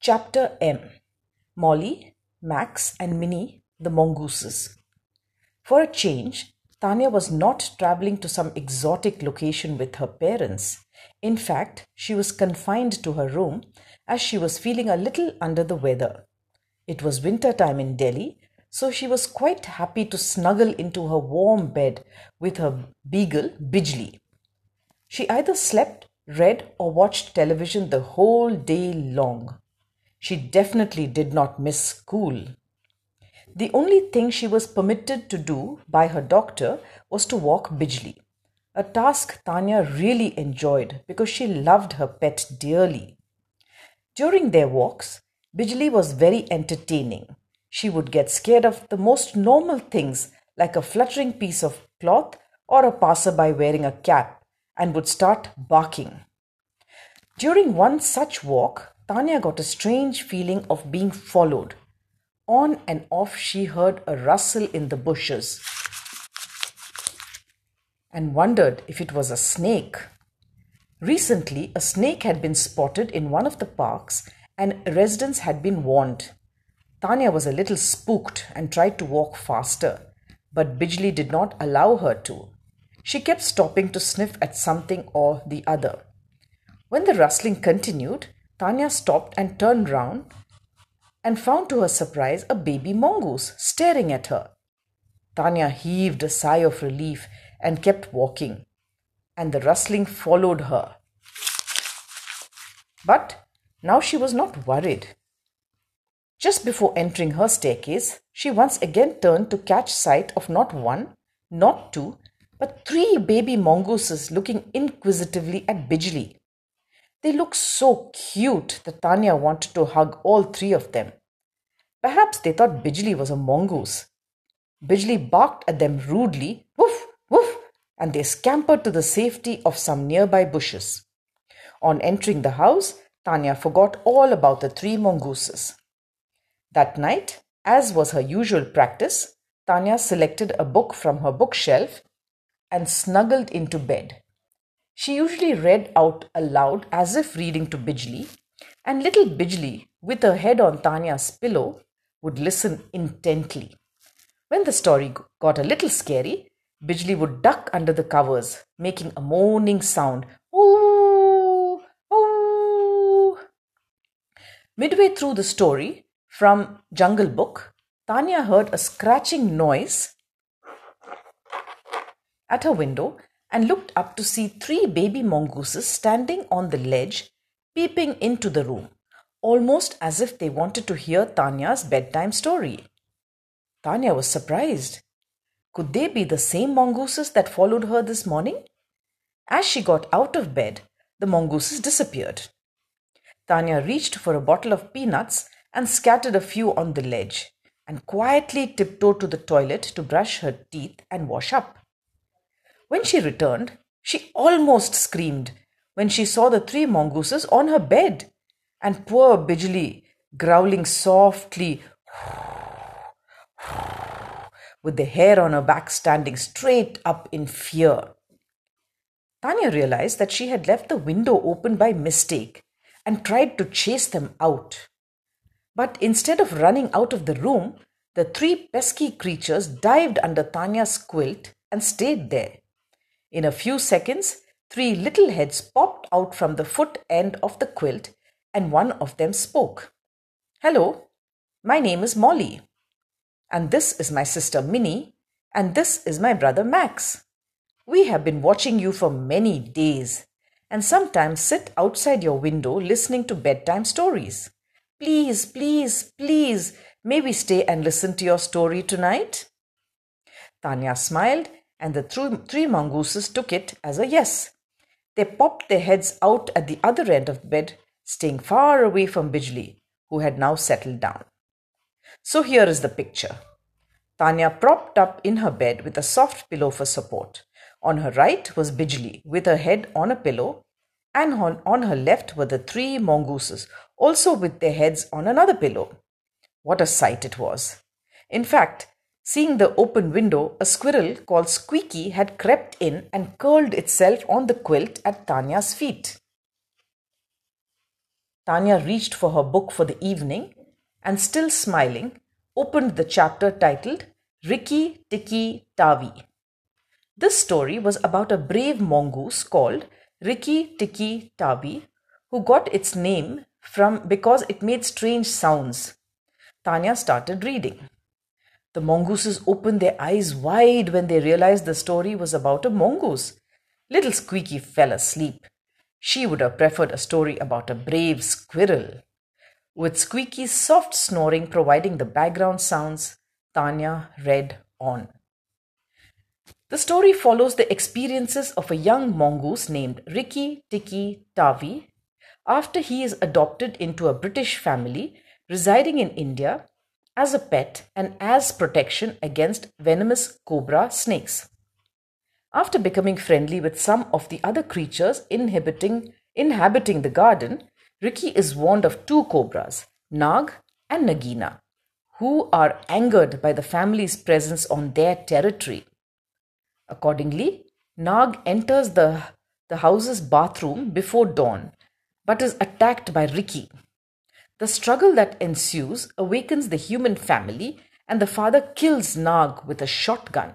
Chapter M Molly, Max, and Minnie, the mongooses. For a change, Tanya was not traveling to some exotic location with her parents. In fact, she was confined to her room as she was feeling a little under the weather. It was winter time in Delhi, so she was quite happy to snuggle into her warm bed with her beagle, Bijli. She either slept, read, or watched television the whole day long. She definitely did not miss school. The only thing she was permitted to do by her doctor was to walk Bijli, a task Tanya really enjoyed because she loved her pet dearly. During their walks, Bijli was very entertaining. She would get scared of the most normal things like a fluttering piece of cloth or a passerby wearing a cap and would start barking. During one such walk, Tanya got a strange feeling of being followed. On and off, she heard a rustle in the bushes and wondered if it was a snake. Recently, a snake had been spotted in one of the parks, and residents had been warned. Tanya was a little spooked and tried to walk faster, but Bijli did not allow her to. She kept stopping to sniff at something or the other. When the rustling continued, Tanya stopped and turned round and found to her surprise a baby mongoose staring at her. Tanya heaved a sigh of relief and kept walking, and the rustling followed her. But now she was not worried. Just before entering her staircase, she once again turned to catch sight of not one, not two, but three baby mongooses looking inquisitively at Bijli. They looked so cute that Tanya wanted to hug all three of them. Perhaps they thought Bijli was a mongoose. Bijli barked at them rudely, woof, woof, and they scampered to the safety of some nearby bushes. On entering the house, Tanya forgot all about the three mongooses. That night, as was her usual practice, Tanya selected a book from her bookshelf and snuggled into bed. She usually read out aloud as if reading to Bijli, and little Bijli, with her head on Tanya's pillow, would listen intently. When the story got a little scary, Bijli would duck under the covers, making a moaning sound. Ooh, ooh. Midway through the story, from Jungle Book, Tanya heard a scratching noise at her window and looked up to see three baby mongooses standing on the ledge, peeping into the room, almost as if they wanted to hear Tanya's bedtime story. Tanya was surprised. Could they be the same mongooses that followed her this morning? As she got out of bed, the mongooses disappeared. Tanya reached for a bottle of peanuts and scattered a few on the ledge, and quietly tiptoed to the toilet to brush her teeth and wash up. When she returned, she almost screamed when she saw the three mongooses on her bed and poor Bijli growling softly with the hair on her back standing straight up in fear. Tanya realized that she had left the window open by mistake and tried to chase them out. But instead of running out of the room, the three pesky creatures dived under Tanya's quilt and stayed there. In a few seconds, three little heads popped out from the foot end of the quilt, and one of them spoke. Hello, my name is Molly, and this is my sister Minnie, and this is my brother Max. We have been watching you for many days, and sometimes sit outside your window listening to bedtime stories. Please, please, please, may we stay and listen to your story tonight? Tanya smiled and the three mongooses took it as a yes. They popped their heads out at the other end of the bed, staying far away from Bijli, who had now settled down. So here is the picture. Tanya propped up in her bed with a soft pillow for support. On her right was Bijli with her head on a pillow, and on, on her left were the three mongooses, also with their heads on another pillow. What a sight it was! In fact, Seeing the open window, a squirrel called Squeaky had crept in and curled itself on the quilt at Tanya's feet. Tanya reached for her book for the evening and, still smiling, opened the chapter titled Rikki Tikki Tavi. This story was about a brave mongoose called Rikki Tikki Tavi who got its name from because it made strange sounds. Tanya started reading. The mongooses opened their eyes wide when they realized the story was about a mongoose. Little Squeaky fell asleep. She would have preferred a story about a brave squirrel. With Squeaky's soft snoring providing the background sounds, Tanya read on. The story follows the experiences of a young mongoose named Rikki Tikki Tavi after he is adopted into a British family residing in India as a pet and as protection against venomous cobra snakes. After becoming friendly with some of the other creatures inhabiting, inhabiting the garden, Rikki is warned of two cobras, Nag and Nagina, who are angered by the family's presence on their territory. Accordingly, Nag enters the, the house's bathroom before dawn but is attacked by Rikki. The struggle that ensues awakens the human family, and the father kills Nag with a shotgun.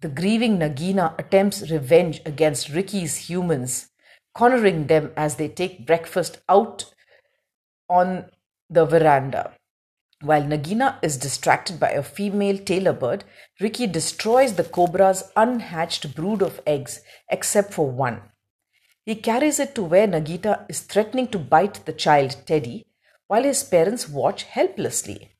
The grieving Nagina attempts revenge against Rikki's humans, cornering them as they take breakfast out on the veranda. While Nagina is distracted by a female tailor bird, Rikki destroys the cobra's unhatched brood of eggs except for one. He carries it to where Nagina is threatening to bite the child Teddy while his parents watch helplessly.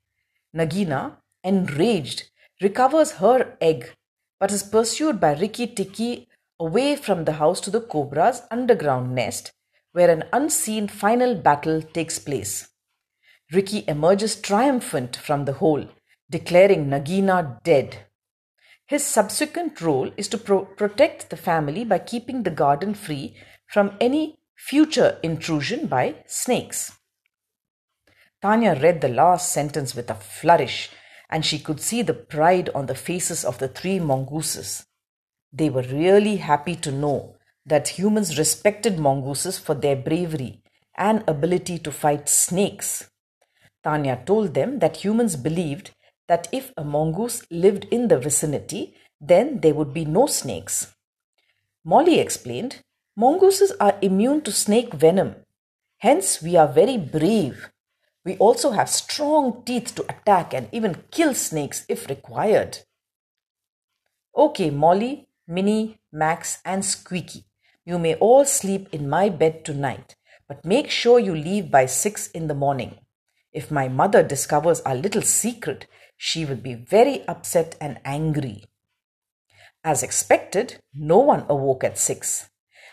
Nagina, enraged, recovers her egg but is pursued by Rikki Tikki away from the house to the cobra's underground nest where an unseen final battle takes place. Rikki emerges triumphant from the hole, declaring Nagina dead. His subsequent role is to pro- protect the family by keeping the garden free from any future intrusion by snakes. Tanya read the last sentence with a flourish, and she could see the pride on the faces of the three mongooses. They were really happy to know that humans respected mongooses for their bravery and ability to fight snakes. Tanya told them that humans believed that if a mongoose lived in the vicinity, then there would be no snakes. Molly explained Mongooses are immune to snake venom. Hence, we are very brave. We also have strong teeth to attack and even kill snakes if required. Okay, Molly, Minnie, Max, and Squeaky, you may all sleep in my bed tonight, but make sure you leave by 6 in the morning. If my mother discovers our little secret, she will be very upset and angry. As expected, no one awoke at 6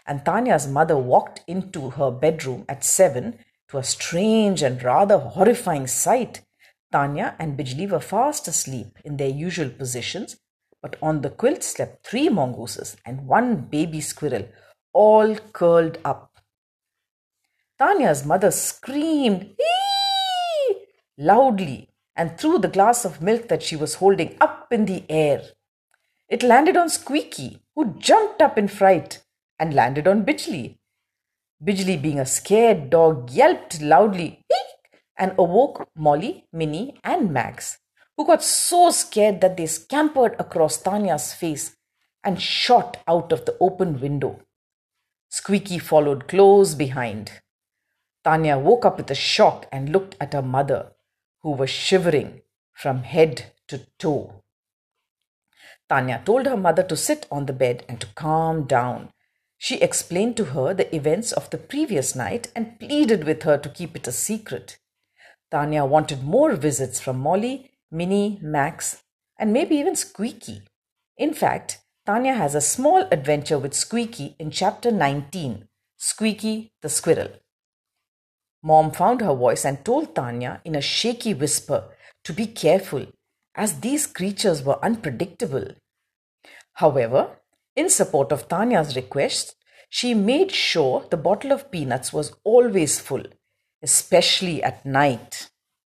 and Tanya's mother walked into her bedroom at seven to a strange and rather horrifying sight. Tanya and Bijli were fast asleep in their usual positions, but on the quilt slept three mongooses and one baby squirrel, all curled up. Tanya's mother screamed loudly and threw the glass of milk that she was holding up in the air. It landed on Squeaky, who jumped up in fright and landed on Bijli. Bijli, being a scared dog, yelped loudly and awoke Molly, Minnie, and Max, who got so scared that they scampered across Tanya's face and shot out of the open window. Squeaky followed close behind. Tanya woke up with a shock and looked at her mother, who was shivering from head to toe. Tanya told her mother to sit on the bed and to calm down she explained to her the events of the previous night and pleaded with her to keep it a secret. Tanya wanted more visits from Molly, Minnie, Max, and maybe even Squeaky. In fact, Tanya has a small adventure with Squeaky in chapter 19 Squeaky the Squirrel. Mom found her voice and told Tanya in a shaky whisper to be careful, as these creatures were unpredictable. However, in support of Tanya's request, she made sure the bottle of peanuts was always full, especially at night.